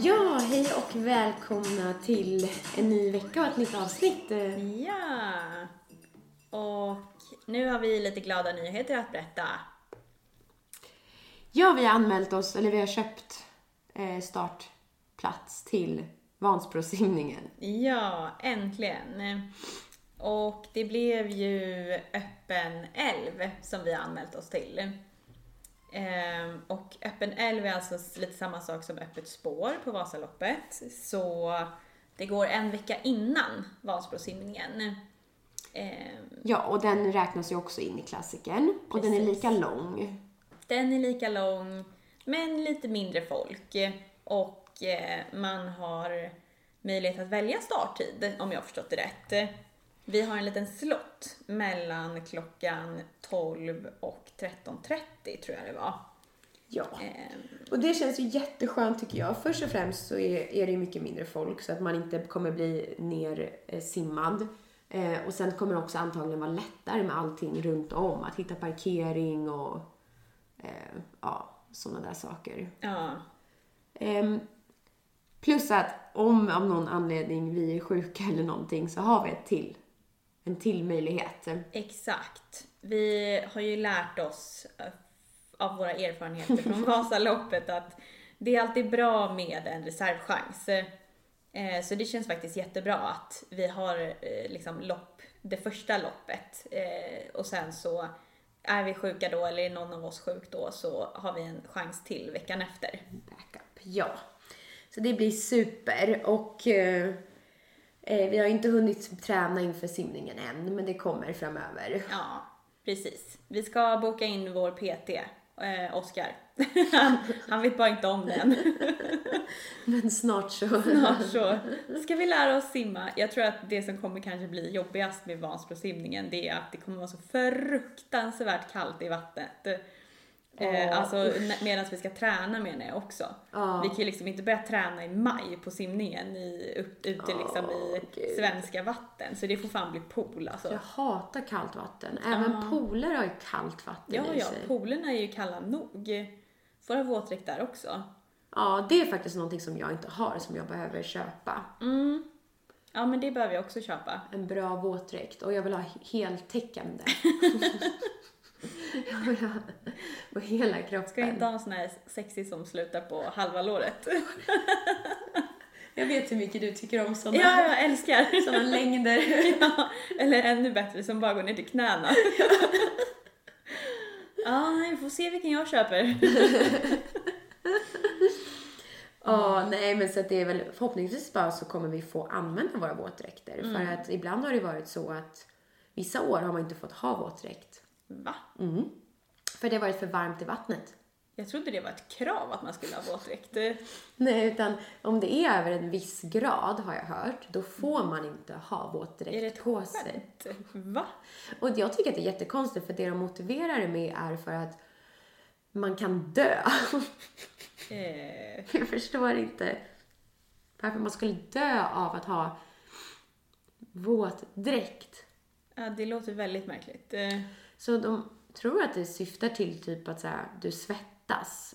Ja, hej och välkomna till en ny vecka och ett nytt avsnitt. Ja! Och nu har vi lite glada nyheter att berätta. Ja, vi har anmält oss, eller vi har köpt eh, startplats till Vansbrosimningen. Ja, äntligen! Och det blev ju öppen älv som vi har anmält oss till. Ehm, och öppen älv är alltså lite samma sak som öppet spår på Vasaloppet. Så det går en vecka innan Vansbrosimningen. Ehm, Ja, och den räknas ju också in i klassikern. Och den är lika lång. Den är lika lång, men lite mindre folk. Och eh, man har möjlighet att välja starttid, om jag har förstått det rätt. Vi har en liten slott mellan klockan 12 och 13.30, tror jag det var. Ja. Ehm, Och det känns ju jätteskönt tycker jag. Först och främst så är, är det ju mycket mindre folk så att man inte kommer bli nersimmad. Eh, och sen kommer det också antagligen vara lättare med allting runt om. Att hitta parkering och eh, ja, sådana där saker. ja, Ehm, plus att om av någon anledning vi är sjuka eller någonting så har vi ett till, en till möjlighet. exakt. Vi har ju lärt oss eh, av våra erfarenheter från Vasaloppet att det är alltid bra med en reservchans. Eh, Så det känns faktiskt jättebra att vi har eh, liksom lopp, det första loppet och sen så är vi sjuka då eller är någon av oss sjuk då så har vi en chans till veckan efter. Backup, ja. Så det blir super och vi har inte hunnit träna inför simningen än men det kommer framöver. Ja, precis. Vi ska boka in vår PT, eh, Oskar. han, han vet bara inte om det än. Men snart så. Snart så ska vi lära oss simma. Jag tror att det som kommer kanske bli jobbigast med Vansbrosimningen det är att det kommer vara så fruktansvärt kallt i vattnet. Eh, alltså medan vi ska träna menar jag också. Ja. Vi kan ju liksom inte börja träna i maj på simningen i, upp, ute liksom i Gud. svenska vatten. Så det får fan bli pool alltså. Jag hatar kallt vatten. Även pooler har ju kallt vatten Ja, i ja, sig. poolerna är ju kalla nog. Får ha våtdräkt där också. Ja, det är faktiskt någonting som jag inte har som jag behöver köpa. Mm. Ja, men det behöver jag också köpa. En bra våtdräkt och jag vill ha heltäckande. på hela kroppen. Ska jag inte ha en sån här sexig som slutar på halva låret? Jag vet hur mycket du tycker om sådana Ja, jag älskar! såna längder. ja, eller ännu bättre, som bara går ner till knäna. Ja, nej, vi får se vilken jag köper. Ja, nej men så att det är väl förhoppningsvis bara så kommer vi få använda våra våtdräkter. För att ibland har det varit så att vissa år har man inte fått ha våtdräkt. Va? Mm. För det har varit för varmt i vattnet. Jag trodde det var ett krav att man skulle ha våtdräkt. Nej, utan om det är över en viss grad har jag hört, då får man inte ha våtdräkt Är det ett på sig. Va? Och jag tycker att det är jättekonstigt för det de motiverar det med är för att man kan dö. Eh, Jag förstår inte varför man skulle dö av att ha våtdräkt. ja, det låter väldigt märkligt. Så de tror att det syftar till typ att så här, du svettas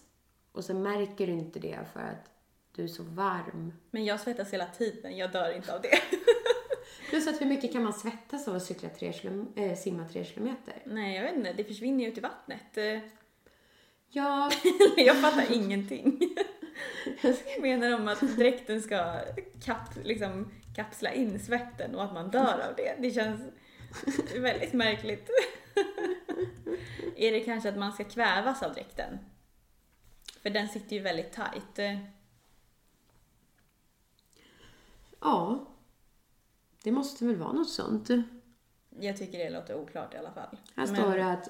och så märker du inte det för att du är så varm. Men jag svettas hela tiden, jag dör inte av det. Plus att hur mycket kan man svettas av att cykla tre äh, simma tre kilometer? Nej, jag vet inte, det försvinner ju ut i vattnet. Eh, Ja, jag fattar ingenting. Menar de att dräkten ska kap, liksom, kapsla in svetten och att man dör av det? Det känns väldigt märkligt. Är det kanske att man ska kvävas av dräkten? För den sitter ju väldigt tajt. Ja. Det måste väl vara något sånt. Jag tycker det låter oklart i alla fall. Här Men- står det att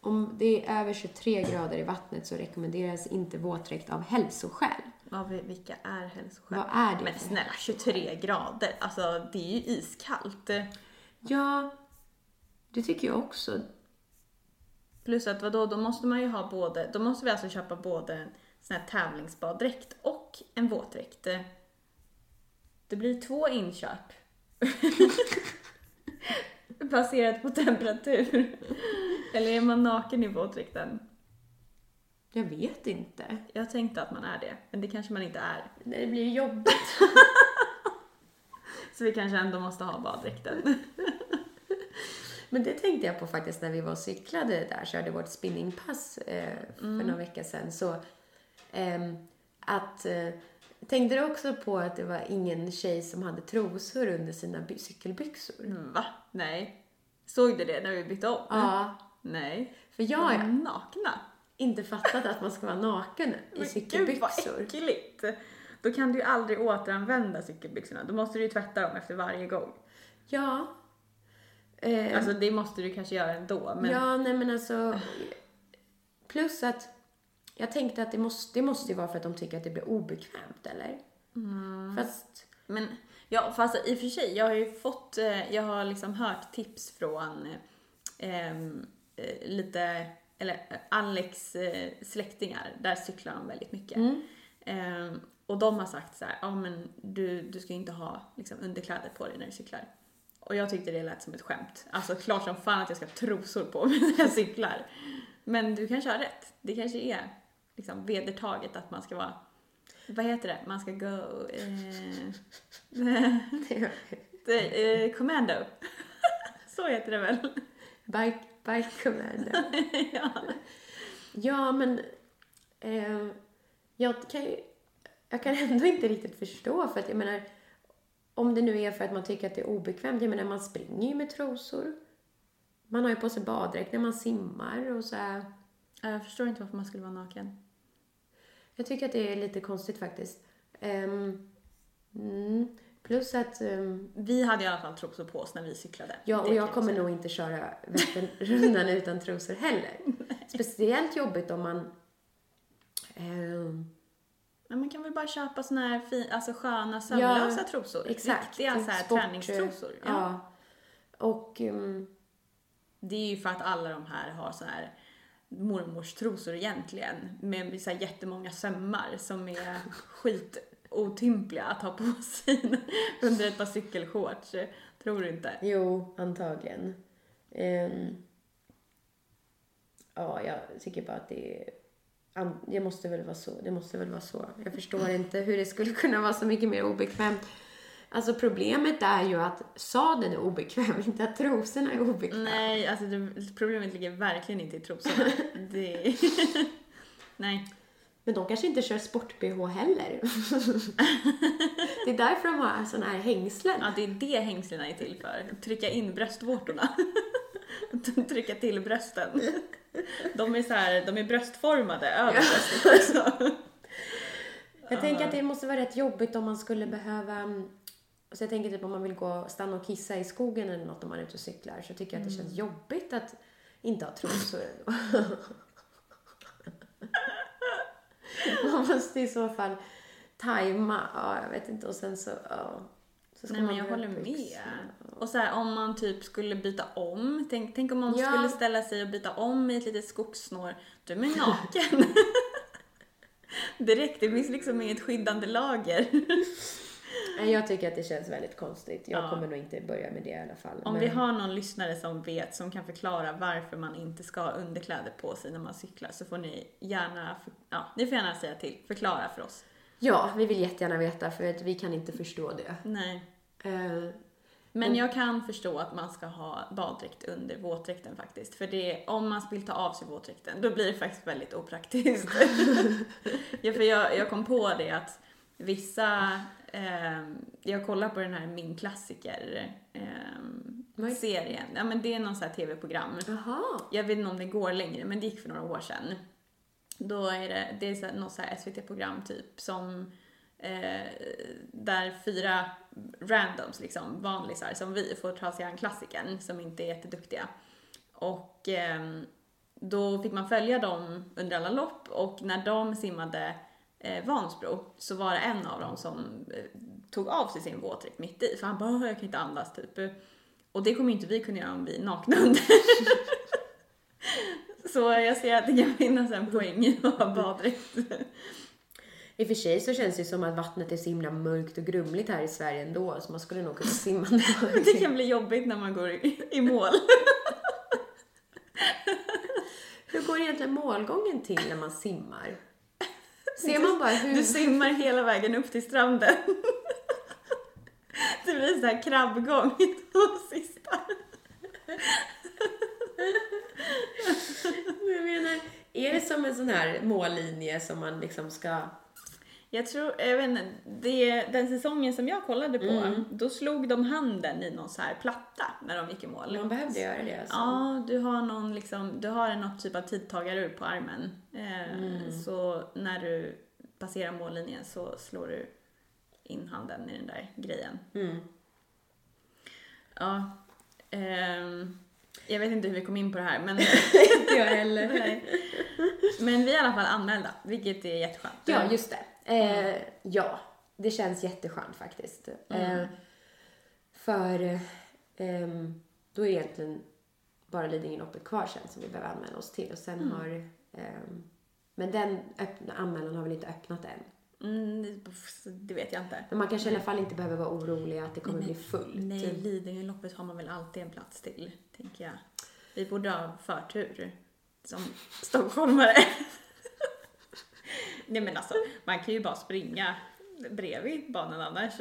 om det är över 23 grader i vattnet så rekommenderas inte våtdräkt av hälsoskäl. Ja, vi- vilka är hälsoskäl? Vad är det Men snälla, 23 grader, alltså det är ju iskallt. Ja, det tycker jag också. Plus att vadå, då måste man ju ha både, då måste vi alltså köpa både en sån här tävlingsbaddräkt och en våtdräkt. Det blir två inköp. Baserat på temperatur. Eller är man naken i våtdräkten? Jag vet inte. Jag tänkte att man är det, men det kanske man inte är. Nej, Det blir jobbigt. Så vi kanske ändå måste ha baddräkten. Men det tänkte jag på faktiskt när vi var och cyklade där, körde vårt spinningpass eh, för några veckor sedan. Så ehm, att, eh, tänkte du också på att det var ingen tjej som hade trosor under sina by- cykelbyxor? Mm, Va? Nej. Såg du det när vi bytte om? Ja, Nej. för jag de nakna? inte fattat att man ska vara naken i Men Gud cykelbyxor. vad äckligt! Då kan du ju aldrig återanvända cykelbyxorna. Då måste du ju tvätta dem efter varje gång. Ja. Eh, Alltså det måste du kanske göra ändå. Men Ja, nej men alltså. Plus att jag tänkte att det måste, det måste ju vara för att de tycker att det blir obekvämt, eller? Mm. Fast, Men ja, fast i och för sig, jag har ju fått, eh, jag har liksom hört tips från eh, ehm, eh, lite, eller eh, Alex eh, släktingar, där cyklar de väldigt mycket. mm, Ehm, och de har sagt så här, ja men du, du ska ju inte ha liksom, underkläder på dig när du cyklar. Och jag tyckte det lät som ett skämt. Alltså klart som fan att jag ska ha trosor på mig när jag cyklar. Men du kanske har rätt. Det kanske är liksom vedertaget att man ska vara, vad heter det, man ska go, eh, det, eh, commando. Så heter det väl? bike, bike commando. ja. Ja, men eh, jag kan ju, jag kan ändå inte riktigt förstå för att jag menar om det nu är för att man tycker att det är obekvämt, jag menar man springer ju med trosor. Man har ju på sig baddräkt när man simmar och så här. Ja, Jag förstår inte varför man skulle vara naken. Jag tycker att det är lite konstigt faktiskt. Ehm, mm, plus att ehm, Vi hade i alla fall trosor på oss när vi cyklade. Ja, och jag kommer nog inte köra Vätternrundan utan trosor heller. Speciellt jobbigt om man... ehm, Men man kan väl bara köpa såna här fin, alltså sköna sömlösa Ja, trosor? exakt. Riktiga så här träningstrosor. Ja. ja. Och... ehm, Det är ju för att alla de här har så här mormors trosor egentligen. Med så här jättemånga sömmar som är skitotympliga att ha på sig under ett par cykelshorts. Tror du inte? jo, antagligen. Ehm, ja, jag tycker bara att det är... Det måste väl vara så. Det måste väl vara så. Jag förstår inte hur det skulle kunna vara så mycket mer obekvämt. Alltså problemet är ju att sadeln är obekväm, inte att trosorna är obekväma. Nej, alltså det, problemet ligger verkligen inte i trosorna. Det, nej. Men de kanske inte kör sport-bh heller. det är därför de har såna här hängslen. Ja, det är det hängslena är till för. Trycka in bröstvårtorna. Trycka till brösten. De är så här, de är bröstformade över bröstet också. Jag tänker att det måste vara rätt jobbigt om man skulle behöva... mm, Så jag tänker typ om man vill gå stanna och kissa i skogen eller något om man är ute och cyklar så tycker jag att det känns jobbigt att inte ha trosor. man måste i så fall tajma, ja jag vet inte och sen så, ja. Nej men jag håller med. Och så här, om man typ skulle byta om. Tänk, tänk om man Ja. skulle ställa sig och byta om i ett litet skogssnår. Då är naken. Direkt, det finns liksom inget skyddande lager. Jag tycker att det känns väldigt konstigt. Jag Ja. kommer nog inte börja med det i alla fall. Om men- vi har någon lyssnare som vet, som kan förklara varför man inte ska ha underkläder på sig när man cyklar så får ni gärna, ja, ni får gärna säga till, förklara för oss. Ja, vi vill jättegärna veta för att vi kan inte förstå det. Nej. Eh, Men jag kan förstå att man ska ha baddräkt under våtdräkten faktiskt. För det, om man vill ta av sig våtdräkten, då blir det faktiskt väldigt opraktiskt. ja, för jag, jag kom på det att vissa, ehm, jag kollar på den här Min klassiker Vad- serien. Ja men det är någon sån här tv-program. Jag vet inte om det går längre, men det gick för några år sedan. Då är det, det är så här, något så här SVT-program typ som eh, där fyra randoms, liksom vanlisar som vi får ta sig an klassikern som inte är jätteduktiga. Och eh, då fick man följa dem under alla lopp och när de simmade eh, Vansbro så var det en av dem som eh, tog av sig sin våtdräkt mitt i för han bara jag kan inte andas typ. Och det kommer ju inte vi kunna göra om vi är nakna under. Så jag ser att det kan finnas en poäng i att ha baddräkt. I och för sig så känns det som att vattnet är så himla mörkt och grumligt här i Sverige ändå, så man skulle nog kunna simma ner. Det kan bli jobbigt när man går i, i mål. Hur går egentligen målgången till när man simmar? Ser man bara hur... Du simmar hela vägen upp till stranden. Det blir så här krabbgång de sista. Jag menar, är det som en sån här mållinje som man liksom ska... Jag tror, jag vet inte, det, den säsongen som jag kollade på, då slog de handen i någon så här platta när de gick i mål. Man behövde göra det alltså. Ja, du har någon liksom, du har någon typ av tidtagarur på armen. Eh, Så när du passerar mållinjen så slår du in handen i den där grejen. Mm. Ja. ehm, jag vet inte hur vi kom in på det här men, Inte jag heller. Nej. men vi är i alla fall anmälda, vilket är jätteskönt. Ja, just det. Eh, ja, det känns jätteskönt faktiskt. Eh, för eh, då är det egentligen bara Lidingöloppet kvar sen som vi behöver anmäla oss till. Och sen har... ehm, men den öppna, anmälan har väl inte öppnat än. Mm, det- vet jag inte. Men man kanske i alla fall inte behöver vara orolig att det kommer bli fullt. Nej, Lidingöloppet har man väl alltid en plats till, tänker jag. Vi borde ha förtur som stockholmare. Nej men alltså, man kan ju bara springa bredvid banan annars.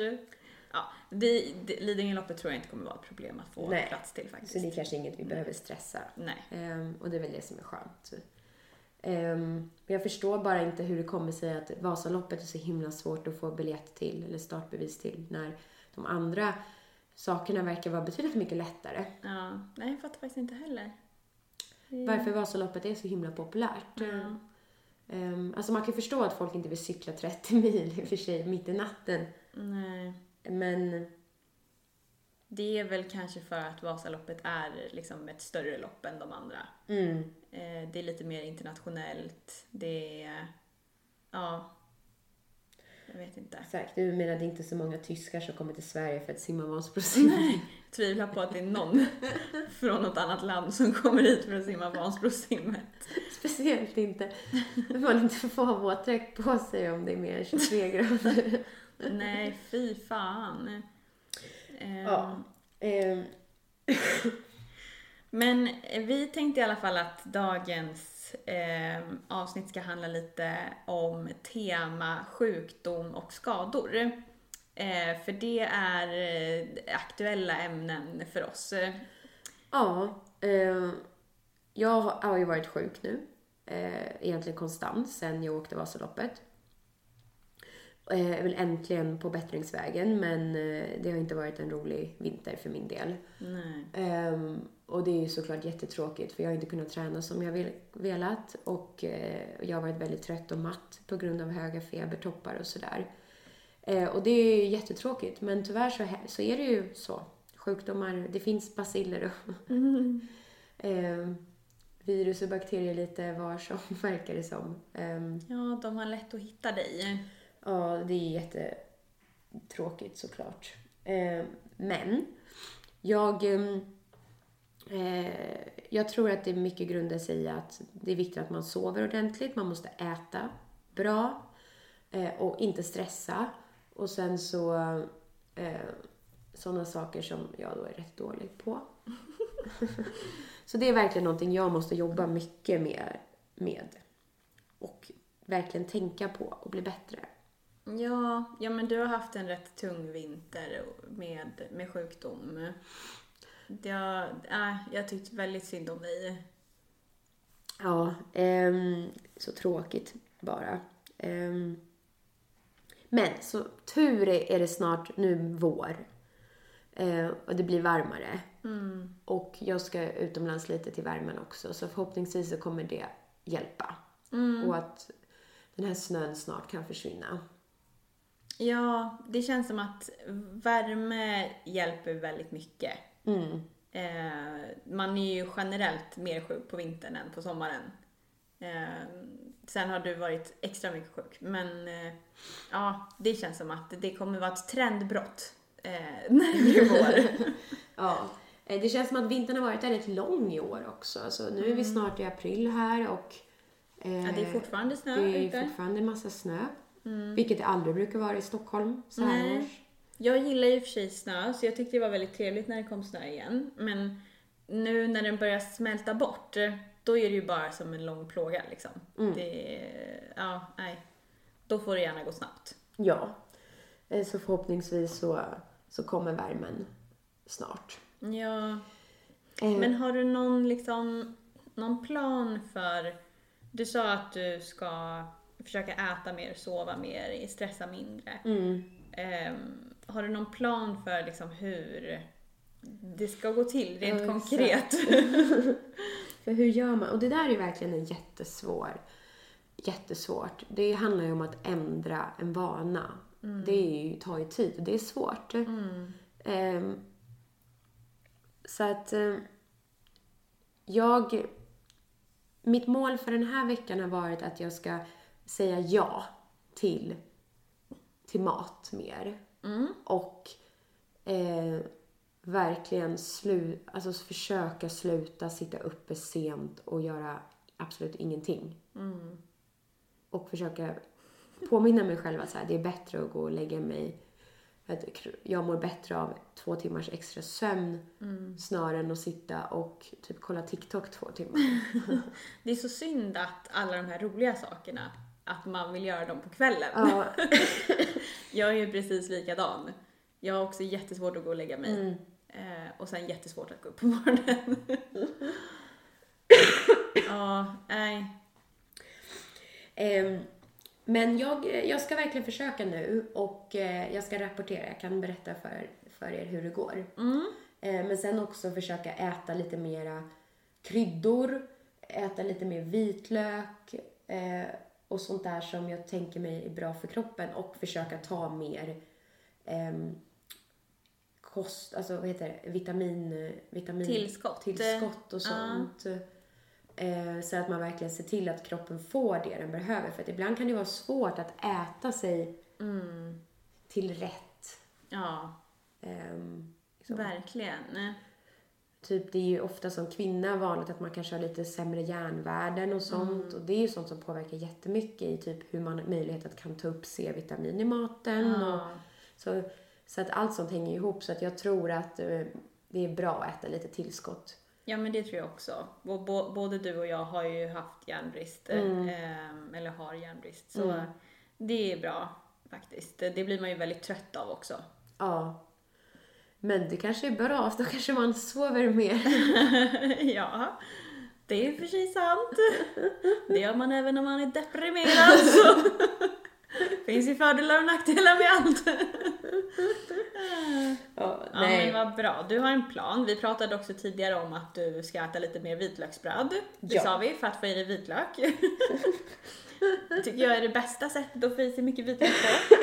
Ja, det- Lidingöloppet tror jag inte kommer vara ett problem att få Nej. plats till Så faktiskt. det är kanske inget vi behöver stressa. Nej. Ehm, och det är väl det som är skönt. Ehm, men jag förstår bara inte hur det kommer sig att Vasaloppet är så himla svårt att få biljett till eller startbevis till när de andra sakerna verkar vara betydligt mycket lättare. Ja, nej jag fattar faktiskt inte heller. Varför Vasaloppet är så himla populärt. Ja. Ehm, alltså man kan förstå att folk inte vill cykla 30 mil i och för sig mitt i natten. Nej. Men Det är väl kanske för att Vasaloppet är liksom ett större lopp än de andra. mm, Eh, Det är lite mer internationellt. Det är... Ja. Jag vet inte. exakt, du menar det är inte så många tyskar som kommer till Sverige för att simma Vansbrosimning? Tvivlar på att det är någon från något annat land som kommer hit för att simma Vansbrosimmet. Speciellt inte man inte får ha våtdräkt på sig om det är mer än 23 grader. Nej, fy fan. Eh, Ja. Ehm, Men vi tänkte i alla fall att dagens eh, avsnitt ska handla lite om tema sjukdom och skador. Eh, för det är eh, aktuella ämnen för oss. ja, ehm, jag har- har ju varit sjuk nu. Eh, egentligen konstant sen jag åkte Vasaloppet. Eh, är väl äntligen på bättringsvägen men eh, det har inte varit en rolig vinter för min del. Ehm, och det är ju såklart jättetråkigt för jag har inte kunnat träna som jag vill, velat och eh, jag har varit väldigt trött och matt på grund av höga febertoppar och sådär. Och det är ju jättetråkigt men tyvärr så, är det ju så. Sjukdomar, det finns baciller och ehm, virus och bakterier lite var som verkar det som. Ehm, Ja, de har lätt att hitta dig. Ja, det är jättetråkigt såklart. Eh, men jag, ehm, eh, jag tror att det är mycket grundar sig i att det är viktigt att man sover ordentligt, man måste äta bra eh, och inte stressa. Och sen så eh, sådana saker som jag då är rätt dålig på. så det är verkligen någonting jag måste jobba mycket mer med och verkligen tänka på och bli bättre. Ja, ja men du har haft en rätt tung vinter med, med sjukdom. Jag, äh, jag tyckte väldigt synd om dig. Ja, ehm, så tråkigt bara. Ehm, men så tur är är det snart nu vår. Eh, och det blir varmare. Mm. Och jag ska utomlands lite till värmen också. Så förhoppningsvis så kommer det hjälpa. Mm. Och att den här snön snart kan försvinna. Ja, det känns som att värme hjälper väldigt mycket. Mm. Eh, man är ju generellt mer sjuk på vintern än på sommaren. Eh, sen har du varit extra mycket sjuk. Men eh, ja, det känns som att det kommer vara ett trendbrott eh, när det blir vår. Ja. Eh, Det känns som att vintern har varit väldigt lång i år också. Alltså, nu är vi snart i april här och eh, Ja, det är fortfarande snö det är ute. Mm. fortfarande massa snö. Vilket det aldrig brukar vara i Stockholm så här Nej. års. Jag gillar ju för sig snö, så jag tyckte det var väldigt trevligt när det kom snö igen. Men nu när den börjar smälta bort då är det ju bara som en lång plåga liksom. Mm. Det, ja, nej. Då får det gärna gå snabbt. Ja. Eh, Så förhoppningsvis så, så kommer värmen snart. Ja, Eh, men har du någon liksom, någon plan för, du sa att du ska försöka äta mer, sova mer, stressa mindre. mm. Ehm, har du någon plan för liksom hur det ska gå till rent Ja, konkret? För hur gör man? Och det där är verkligen en jättesvår, jättesvårt. Det handlar ju om att ändra en vana. Det är ju, tar ju tid och det är svårt. Mm. Ehm, så att eh, jag... Mitt mål för den här veckan har varit att jag ska säga ja till, till mat mer. Mm. Och eh, verkligen slu, alltså försöka sluta sitta uppe sent och göra absolut ingenting. Mm. Och försöka påminna mig själv att så här, det är bättre att gå och lägga mig jag mår bättre av två timmars extra sömn Mm. snarare än att sitta och typ kolla TikTok två timmar. Det är så synd att alla de här roliga sakerna, att man vill göra dem på kvällen. ja, Jag är ju precis likadan. Jag har också jättesvårt att gå och lägga mig. mm. Eh, och sen jättesvårt att gå upp på morgonen. Ja, nej. Ehm, men jag, jag ska verkligen försöka nu och eh, jag ska rapportera. Jag kan berätta för, för er hur det går. Mm. Eh, men sen också försöka äta lite mera kryddor, äta lite mer vitlök eh, och sånt där som jag tänker mig är bra för kroppen och försöka ta mer ehm, kost, alltså vad heter det, vitamin, vitamin Tillskott. tillskott och sånt. Eh, så att man verkligen ser till att kroppen får det den behöver. För att ibland kan det vara svårt att äta sig Mm. till rätt. Ja, liksom. verkligen. Typ det är ju ofta som kvinna vanligt att man kanske har lite sämre järnvärden och sånt. Och det är ju sånt som påverkar jättemycket i typ hur man möjlighet att kan ta upp C-vitamin i maten. Och, Ja. så, så att allt sånt hänger ihop. Så att jag tror att eh, det är bra att äta lite tillskott. ja, men det tror jag också. Och både du och jag har ju haft järnbrist, Mm. eh, eller har järnbrist. Så Mm. det är bra faktiskt. Det blir man ju väldigt trött av också. Ja. Men det kanske är bra, för då kanske man sover mer. ja, det är för sig sant. Det gör man även när man är deprimerad. Så. finns ju fördelar och nackdelar med allt. Ja, Ja, men vad bra. Du har en plan. Vi pratade också tidigare om att du ska äta lite mer vitlöksbröd. Det Ja. sa vi, för att få i dig vitlök. Det tycker jag är det bästa sättet att få i sig mycket vitlök på.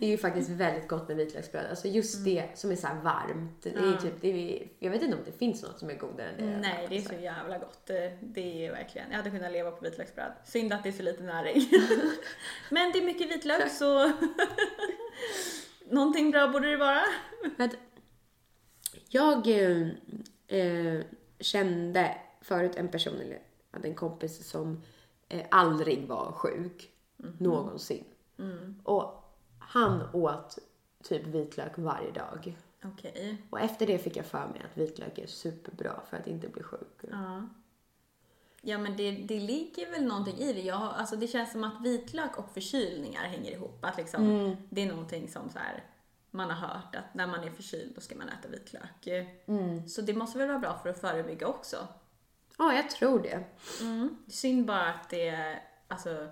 Det är ju faktiskt väldigt gott med vitlöksbröd. Alltså just det som är så varmt. Det är typ, det är, jag vet inte om det finns något som är godare än det. Nej, det är så jävla gott. Det- Det är verkligen, jag hade kunnat leva på vitlöksbröd. Synd att det är så lite näring. Men det är mycket vitlök så någonting bra borde det vara. Jag eh, eh, kände förut en person, eller hade en kompis som eh, aldrig var sjuk. Någonsin. Mm. Och han åt typ vitlök varje dag. Okej. Och efter det fick jag för mig att vitlök är superbra för att inte bli sjuk. Ja. Ja men det, det ligger väl någonting i det. Jag, har- alltså det känns som att vitlök och förkylningar hänger ihop. Att liksom, Mm. Det är någonting som så här, man har hört att när man är förkyld då ska man äta vitlök. Mm. Så det måste väl vara bra för att förebygga också. Ja, jag tror det. Mm. Synd bara att det, alltså,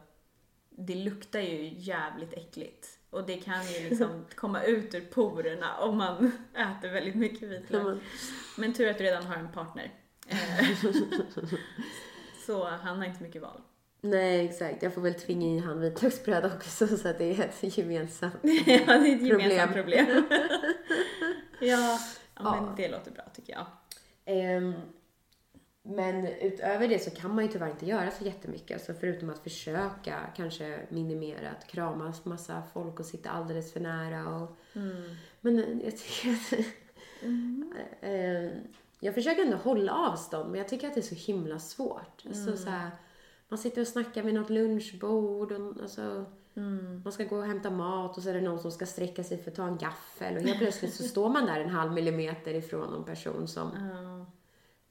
det luktar ju jävligt äckligt. Och det kan ju liksom komma ut ur porerna om man äter väldigt mycket vitlök. Men tur att du redan har en partner. Så han har inte mycket val. Nej, exakt. Jag får väl tvinga i han vitlöksbröd också så att det är ett gemensamt. ja, det är ett gemensamt Problem. problem. ja, men Ja. det låter bra tycker jag. Ehm, men utöver det så kan man ju tyvärr inte göra så jättemycket. Alltså förutom att försöka kanske minimera att kramas massa folk och sitta alldeles för nära. Och, Men eh, jag tycker att... Ehm, jag försöker ändå hålla avstånd men jag tycker att det är så himla svårt. Alltså, så här, man sitter och snackar vid något lunchbord och alltså, man ska gå och hämta mat och så är det någon som ska sträcka sig för att ta en gaffel och helt plötsligt så står man där en halv millimeter ifrån någon person som Ja.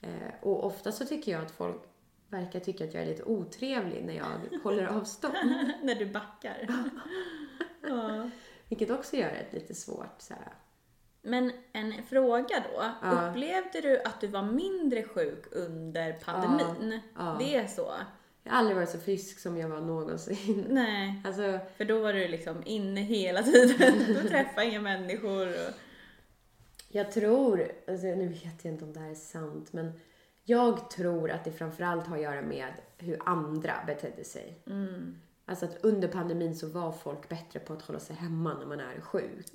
Eh, och ofta så tycker jag att folk verkar tycka att jag är lite otrevlig när jag håller avstånd. När du backar. ja. Vilket också gör det lite svårt. Så här. Men en fråga då. Ja. Upplevde du att du var mindre sjuk under pandemin? Ja. Det är så? Jag har aldrig varit så frisk som jag var någonsin. Nej. Alltså, För då var du liksom inne hela tiden. Du träffade inga människor. Och... jag tror, alltså, nu vet jag inte om det här är sant, men jag tror att det framförallt har att göra med hur andra betedde sig. Mm. Alltså att under pandemin så var folk bättre på att hålla sig hemma när man är sjuk.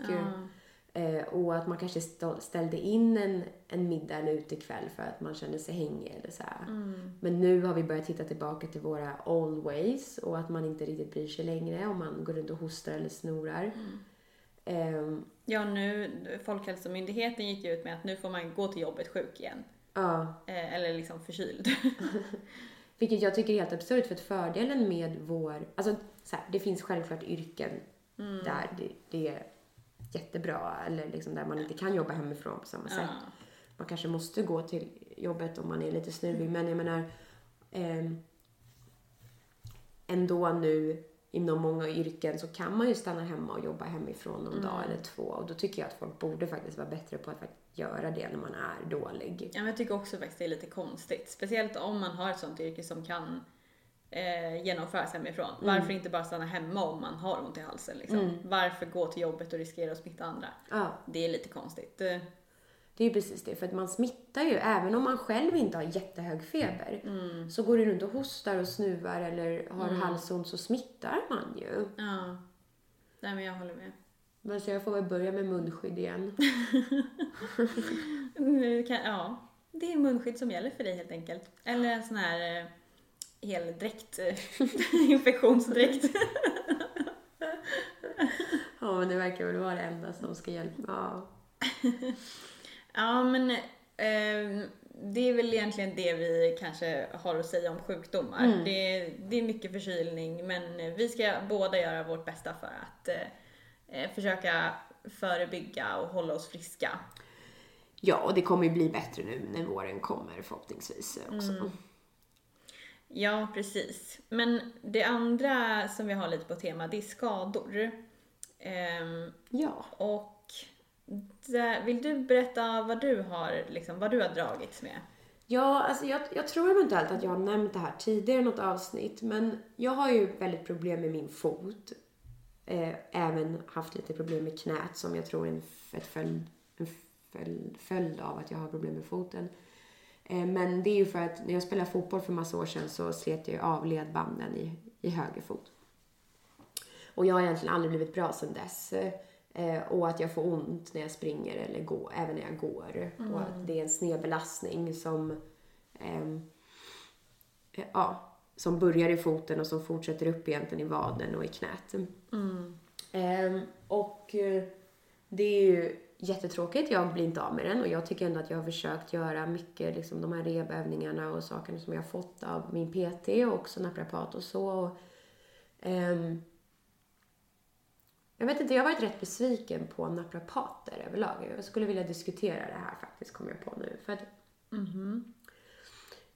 Eh, och att man kanske st- ställde in en, en middag eller utekväll för att man kände sig hängig eller så. Mm. Men nu har vi börjat titta tillbaka till våra old ways och att man inte riktigt bryr sig längre om man går runt och hostar eller snorar. Ehm, Ja, nu, Folkhälsomyndigheten gick ut med att nu får man gå till jobbet sjuk igen. ja, Eh, eller liksom förkyld. vilket jag tycker är helt absurt för att fördelen med vår, alltså så här, det finns självklart yrken Mm. där det, det är jättebra eller liksom där man inte kan jobba hemifrån på samma sätt. Ja. Man kanske måste gå till jobbet om man är lite snuvig men jag menar ehm, ändå nu inom många yrken så kan man ju stanna hemma och jobba hemifrån någon dag eller två och då tycker jag att folk borde faktiskt vara bättre på att göra det när man är dålig. Ja, men jag tycker också faktiskt det är lite konstigt. Speciellt om man har ett sånt yrke som kan eh, genomföras hemifrån. Varför inte bara stanna hemma om man har ont i halsen liksom? Varför gå till jobbet och riskera att smitta andra? Ja, Det är lite konstigt. Det är ju precis det för att man smittar ju även om man själv inte har jättehög feber. Så går du runt och hostar och snuvar eller har halsont så smittar man ju. Ja. Nej men jag håller med. Men så jag får väl börja med munskydd igen. Nu kan, ja, det är munskydd som gäller för dig helt enkelt. Eller en sån här eh, hel dräkt, eh, infektionsdräkt. Ja, men det verkar väl vara det enda som ska hjälpa. Ja. Ja men eh, det är väl egentligen det vi kanske har att säga om sjukdomar. Mm. Det, är, det är mycket förkylning men vi ska båda göra vårt bästa för att eh, försöka förebygga och hålla oss friska. Ja, och det kommer ju bli bättre nu när våren kommer förhoppningsvis också. Ja, precis. Men det andra som vi har lite på tema, det är skador. Ehm, Ja. och där, vill du berätta vad du har, liksom, vad du har dragits med? Ja, alltså jag, jag tror eventuellt att jag har nämnt det här tidigare i något avsnitt, men jag har ju väldigt problem med min fot. Eh, även haft lite problem med knät som jag tror är en, ett följd, en följd, följd av att jag har problem med foten. Eh, men det är ju för att när jag spelade fotboll för massa år sedan så slet jag av ledbanden i, i höger fot. Och jag har egentligen aldrig blivit bra sedan dess. Eh, Eh, och att jag får ont när jag springer eller går, även när jag går. Och att det är en snedbelastning som, ehm, eh, ja, som börjar i foten och som fortsätter upp egentligen i vaden och i knät. Ehm, och eh, det är ju jättetråkigt. Jag blir inte av med den och jag tycker ändå att jag har försökt göra mycket, liksom de här rehabilitövningarna och sakerna som jag har fått av min PT och också naprapat och så. Och, ehm, jag vet inte, jag har varit rätt besviken på naprapater överlag. Jag skulle vilja diskutera det här faktiskt, kommer jag på nu. För att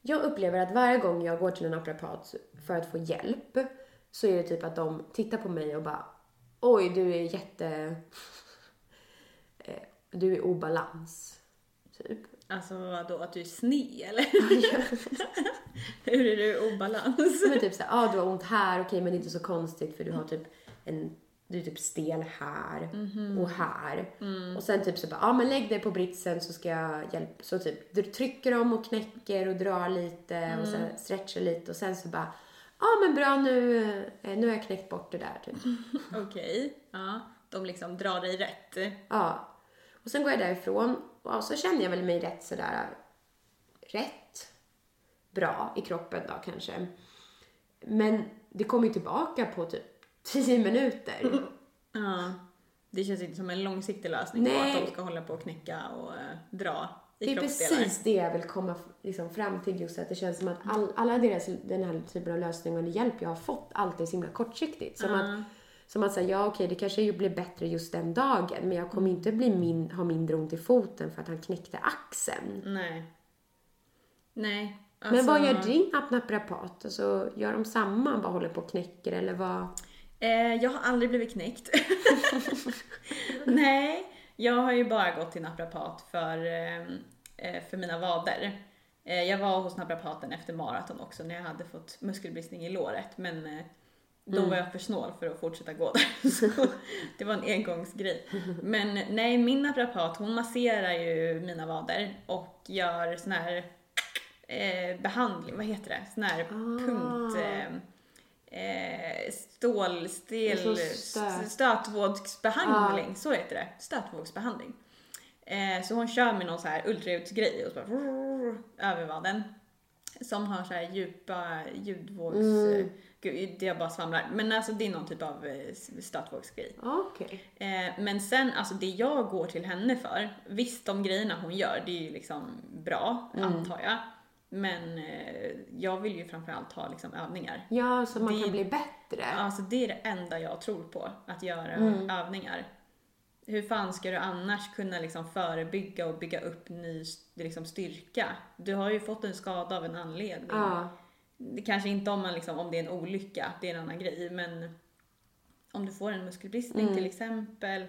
jag upplever att varje gång jag går till en naprapat för att få hjälp så är det typ att de tittar på mig och bara Oj, du är jätte... eh, Du är obalans. Typ. Alltså vadå, att du är sned eller? Hur är du obalans? Men typ såhär, ah, du har ont här, okej men det är inte så konstigt för du har typ en du är typ stel här och här. Och sen typ så bara, ja ah, men lägg dig på britsen så ska jag hjälpa. Så typ, du trycker dem och knäcker och drar lite och sen stretchar lite och sen så bara, ja ah, men bra nu, eh, nu har jag knäckt bort det där typ. Okej, ja. De liksom drar dig rätt. Ja. Och sen går jag därifrån och så känner jag väl mig rätt sådär rätt bra i kroppen då kanske. Men det kommer ju tillbaka på typ 10 minuter. Ja. Det känns inte som en långsiktig lösning på Nej. att de ska hålla på och knäcka och eh, dra i Det är kroppsdelar. precis det jag vill komma f- liksom fram till just att det känns som att all, alla deras, den här typen av lösningar och hjälp jag har fått alltid är så himla kortsiktigt. Som att, som att säga, ja okej det kanske ju blir bättre just den dagen men jag kommer inte bli min, ha mindre ont i foten för att han knäckte axeln. Nej. Nej. Men vad Alltså- gör din naprapat? Alltså, gör de samma, bara håller på och knäcker eller vad? Eh, jag har aldrig blivit knäckt. Nej, jag har ju bara gått till naprapat för, eh, eh, för mina vader. Eh, jag var hos naprapaten efter maraton också när jag hade fått muskelbristning i låret men då var jag för snål för att fortsätta gå där. Så det var en engångsgrej. Men nej, min naprapat hon masserar ju mina vader och gör sån här eh, behandling, vad heter det? Sån här punkt... Eh, eh, stål, stel, Det är så stötvågsbehandling, heter det. Stötvågsbehandling. Eh, så hon kör med någon så här ultraljudsgrej och så bara över vaden. Som har så här djupa ljudvågs... Mm. Gud, jag bara svamlar. Men alltså det är någon typ av eh, stötvågsgrej. Okej. Eh, men sen, alltså det jag går till henne för, visst de grejerna hon gör, det är ju liksom bra, antar jag. Men eh, jag vill ju framförallt ha liksom övningar. Ja, så man Det- kan bli bättre. Alltså det är det enda jag tror på, att göra Mm. övningar. Hur fan ska du annars kunna liksom förebygga och bygga upp ny liksom styrka? Du har ju fått en skada av en anledning. Ja. Det kanske inte om, man liksom, om det är en olycka, det är en annan grej, men om du får en muskelbristning Mm. till exempel,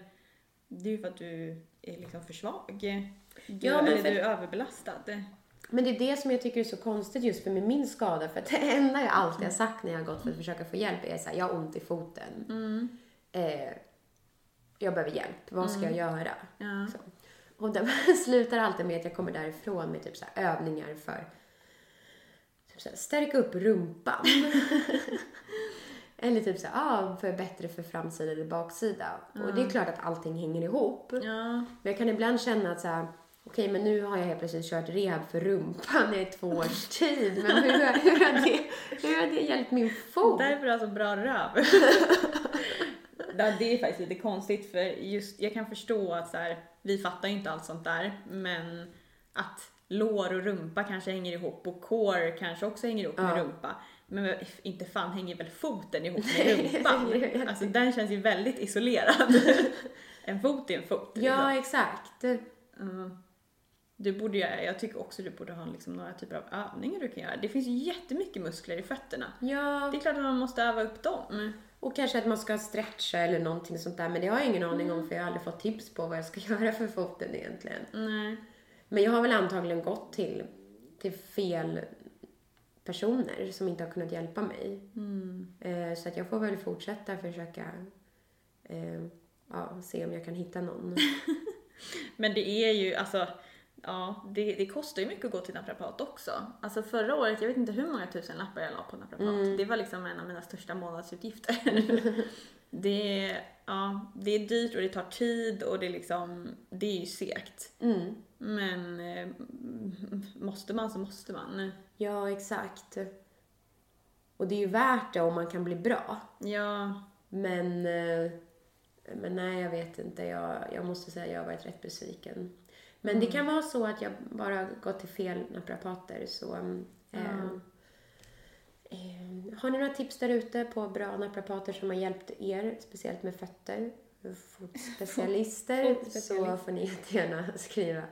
det är ju för att du är liksom för svag. Du, Ja, men eller för- du är överbelastad. Men det är det som jag tycker är så konstigt just för med min skada. För att det enda jag alltid har sagt när jag har gått för att försöka få hjälp är så här, jag har ont i foten. Mm. Eh, jag behöver hjälp. Vad ska jag göra? Ja. Och det slutar alltid med att jag kommer därifrån med typ så här övningar för typ så här, stärka upp rumpan. eller typ så här, ah, för bättre för framsida eller baksida. Och det är klart att allting hänger ihop. Ja. Men jag kan ibland känna att så här, okej men nu har jag helt plötsligt kört rehab för rumpan i två års tid. Men hur, hur, har, det, hur har det hjälpt min fot? Därför har jag så bra röv. Ja, det är faktiskt lite konstigt för just, jag kan förstå att så här, vi fattar ju inte allt sånt där, men att lår och rumpa kanske hänger ihop och core kanske också hänger ihop med Ja. rumpa. Men inte fan hänger väl foten ihop med rumpan? alltså den känns ju väldigt isolerad. en fot är en fot. Ja, liksom. exakt. Mm. Du borde, jag tycker också du borde ha liksom några typer av övningar du kan göra. Det finns ju jättemycket muskler i fötterna. Ja, Det är klart att man måste öva upp dem. och kanske att man ska stretcha eller någonting sånt där. Men det har jag ingen aning om för jag har aldrig fått tips på vad jag ska göra för foten egentligen. Nej. Men jag har väl antagligen gått till, till fel personer som inte har kunnat hjälpa mig. Eh, så att jag får väl fortsätta försöka eh, ja, se om jag kan hitta någon. Men det är ju, alltså, ja, det, det kostar ju mycket att gå till naprapat också. Alltså förra året, jag vet inte hur många tusen lappar jag la på naprapat. Det var liksom en av mina största månadsutgifter. det, är, ja, det är dyrt och det tar tid och det är liksom, det är ju segt. Mm. Men eh, måste man så måste man. Ja, exakt. Och det är ju värt det om man kan bli bra. Ja, Men, eh, men nej, jag vet inte. Jag, jag måste säga att jag har varit rätt besviken. Men det kan vara så att jag bara gått till fel naprapater. Så, eh, eh, har ni några tips där ute på bra naprapater som har hjälpt er, speciellt med fötter? Fotspecialister, Fotspecialist. så får ni jättegärna skriva.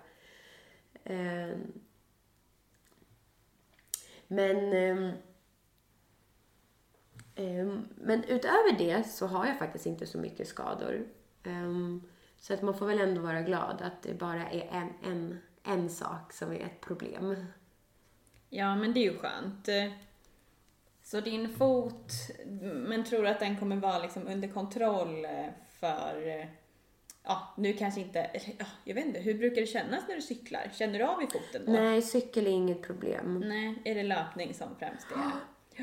Eh, men ehm, Ehm, Men utöver det så har jag faktiskt inte så mycket skador. Ehm, Så att man får väl ändå vara glad att det bara är en, en, en sak som är ett problem. ja men det är ju skönt. Så din fot, men tror du att den kommer vara liksom under kontroll för, ja nu kanske inte, ja, jag vet inte, hur brukar det kännas när du cyklar? Känner du av i foten då? Nej, cykel är inget problem. Nej, är det löpning som främst är?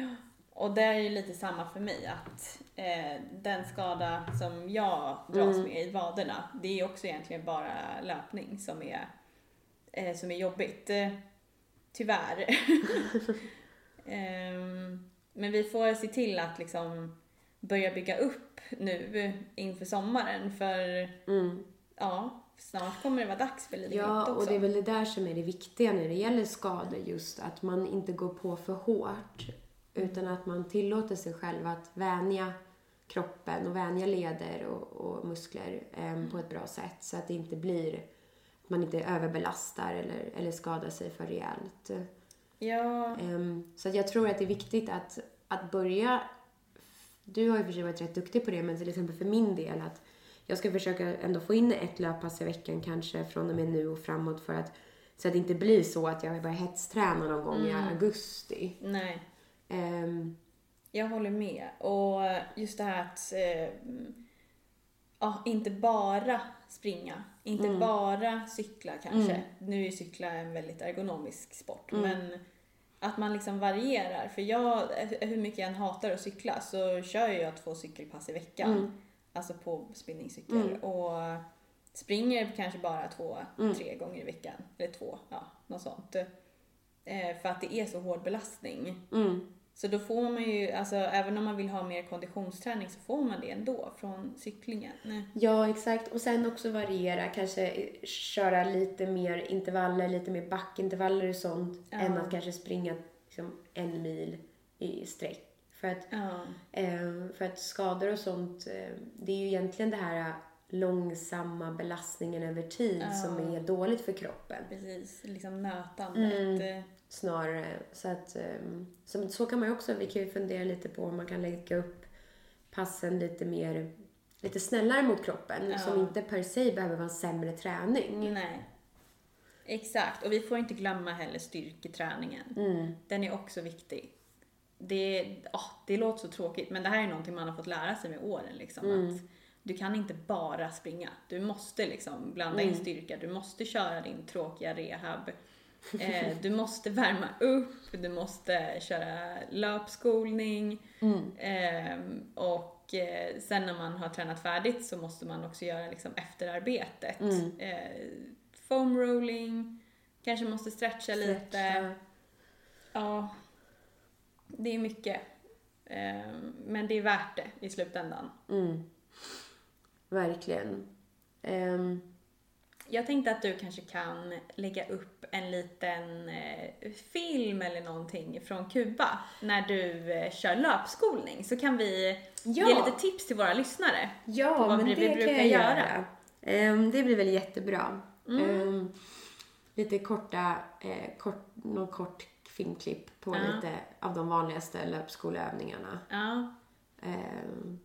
Ja. Och det är ju lite samma för mig att eh, den skada som jag dras med i vaderna, det är också egentligen bara löpning som är, eh, som är jobbigt. Eh, tyvärr. Ehm, men vi får se till att liksom börja bygga upp nu inför sommaren för Mm. ja, snart kommer det vara dags för lite Ja, också. och det är väl det där som är det viktiga när det gäller skador just att man inte går på för hårt utan att man tillåter sig själv att vänja kroppen och vänja leder och, och muskler em, på ett bra sätt så att det inte blir att man inte överbelastar eller, eller skadar sig för rejält. Ja. Ehm, så att jag tror att det är viktigt att, att börja... Du har ju för sig varit rätt duktig på det, men till exempel för min del att jag ska försöka ändå få in ett löppass i veckan kanske från och med nu och framåt för att så att det inte blir så att jag börjar hetsträna någon gång i augusti. Nej. Ehm, Jag håller med. Och just det här att eh, ja, inte bara springa, inte Mm. bara cykla kanske. Nu är cykla en väldigt ergonomisk sport, Mm. men att man liksom varierar. För jag, hur mycket jag än hatar att cykla så kör jag två cykelpass i veckan. Mm. Alltså på spinningcykel. Och springer kanske bara två, Mm. tre gånger i veckan. Eller två, ja, något sånt. Eh, för att det är så hård belastning. Så då får man ju, alltså även om man vill ha mer konditionsträning så får man det ändå från cyklingen. Ja, exakt. Och sen också variera, kanske köra lite mer intervaller, lite mer backintervaller och sånt, Ja. än att kanske springa liksom, en mil i sträck. För att, Ja, eh, för att skador och sånt, eh, det är ju egentligen det här långsamma belastningen över tid Ja. som är dåligt för kroppen. precis. Liksom nötandet. Mm. Snarare. Så att, eh, så, så kan man ju också, vi kan ju fundera lite på om man kan lägga upp passen lite mer, lite snällare mot kroppen. Ja. Som inte per se behöver vara en sämre träning. Nej. Exakt, och vi får inte glömma heller styrketräningen. Mm. Den är också viktig. Det, åh, det låter så tråkigt, men det här är någonting man har fått lära sig med åren. Liksom, Mm. att du kan inte bara springa. Du måste liksom blanda Mm. in styrka, du måste köra din tråkiga rehab. Eh, du måste värma upp, du måste köra löpskolning. Mm. Ehm, och eh, sen när man har tränat färdigt så måste man också göra liksom efterarbetet. Mm. Eh, foam rolling, kanske måste stretcha lite. Stretcha. Ja, det är mycket. Ehm, men det är värt det i slutändan. Mm. Verkligen. Ehm, Jag tänkte att du kanske kan lägga upp en liten eh, film eller någonting från Kuba när du eh, kör löpskolning så kan vi Ja. ge lite tips till våra lyssnare. ja, vad men vi det brukar kan jag göra. göra. Ehm, det blir väl jättebra. Mm. Ehm, lite korta, eh, kort, någon kort filmklipp på Ja. lite av de vanligaste löpskoleövningarna. Ja, Ehm,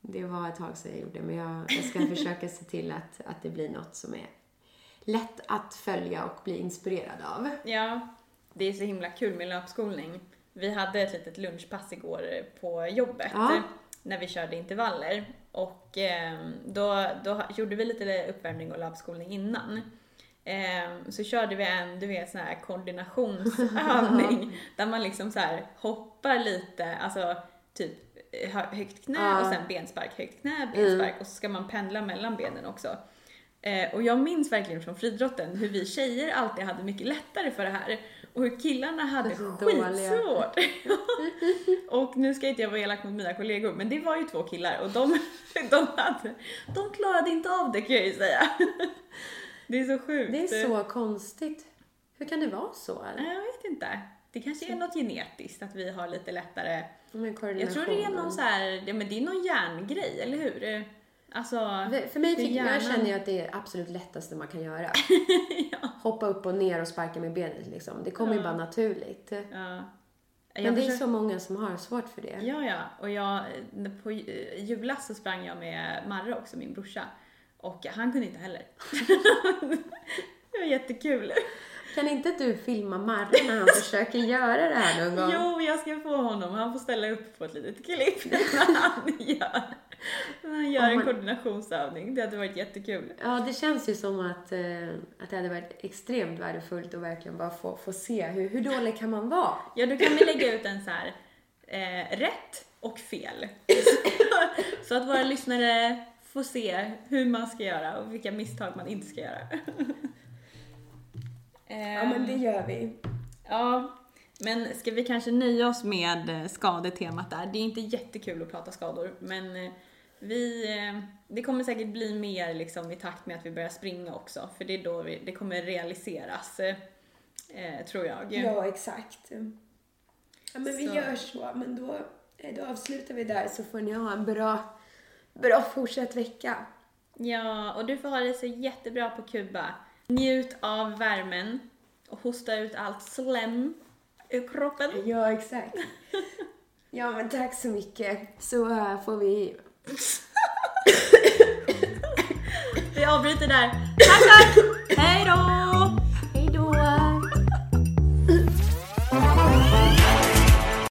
det var ett tag sedan jag gjorde, men jag, jag ska försöka se till att, att det blir något som är lätt att följa och bli inspirerad av. ja, det är så himla kul med löpskolning. Vi hade ett litet lunchpass igår på jobbet Ja. när vi körde intervaller och eh, då, då gjorde vi lite uppvärmning och löpskolning innan. Eh, så körde vi en, du vet, sån här koordinationsövning där man liksom så hoppar lite, alltså typ högt knä Ja. och sen benspark, högt knä, benspark och så ska man pendla mellan benen också. Eh, och jag minns verkligen från friidrotten hur vi tjejer alltid hade mycket lättare för det här och hur killarna hade skitsvårt. och nu ska inte jag vara elak mot mina kollegor, men det var ju två killar och de, de, hade, de klarade inte av det kan jag ju säga. Det är så sjukt. Det är så konstigt. Hur kan det vara så? Nej, Jag vet inte. Det kanske är något genetiskt att vi har lite lättare. Jag tror det är någon så här, ja, men det är någon hjärngrej, eller hur? Alltså, För- mig tycker, jag hjärnan- känner jag att det är absolut lättaste man kan göra. Hoppa upp och ner och sparka med benet liksom. Det kommer ju Ja. bara naturligt. ja. Men Jag det är försöker- så många som har svårt för det. Ja, ja. Och jag, på julas så sprang jag med Marre också, min brorsa. Och han kunde inte heller. det var jättekul. Kan inte du filma Marre när han försöker göra det här någon gång? Jo, jag ska få honom. Han får ställa upp på ett litet klipp när han gör, när han gör en koordinationsövning. Det hade varit jättekul. Ja, det känns ju som att, eh, att det hade varit extremt värdefullt att verkligen bara få, få se hur, hur dålig kan man vara? Ja, då kan vi lägga ut en så här eh, rätt och fel. så att våra lyssnare får se hur man ska göra och vilka misstag man inte ska göra. Ehm, gör vi. Ja, men ska vi kanske nöja oss med eh, skadetemat där? Det är inte jättekul att prata skador, men eh, vi, eh, det kommer säkert bli mer liksom i takt med att vi börjar springa också, för det är då vi, det kommer realiseras, eh, tror jag. Ja, exakt. Ja, men vi Så. gör så. Men då, då avslutar vi där så får ni ha en bra, bra fortsatt vecka. Ja, och du får ha det så jättebra på Kuba. Njut av värmen och hosta ut allt slem ur kroppen. Ja, exakt. Ja, men tack så mycket. Så uh, får vi... Vi avbryter där. Tack, tack! Hej då!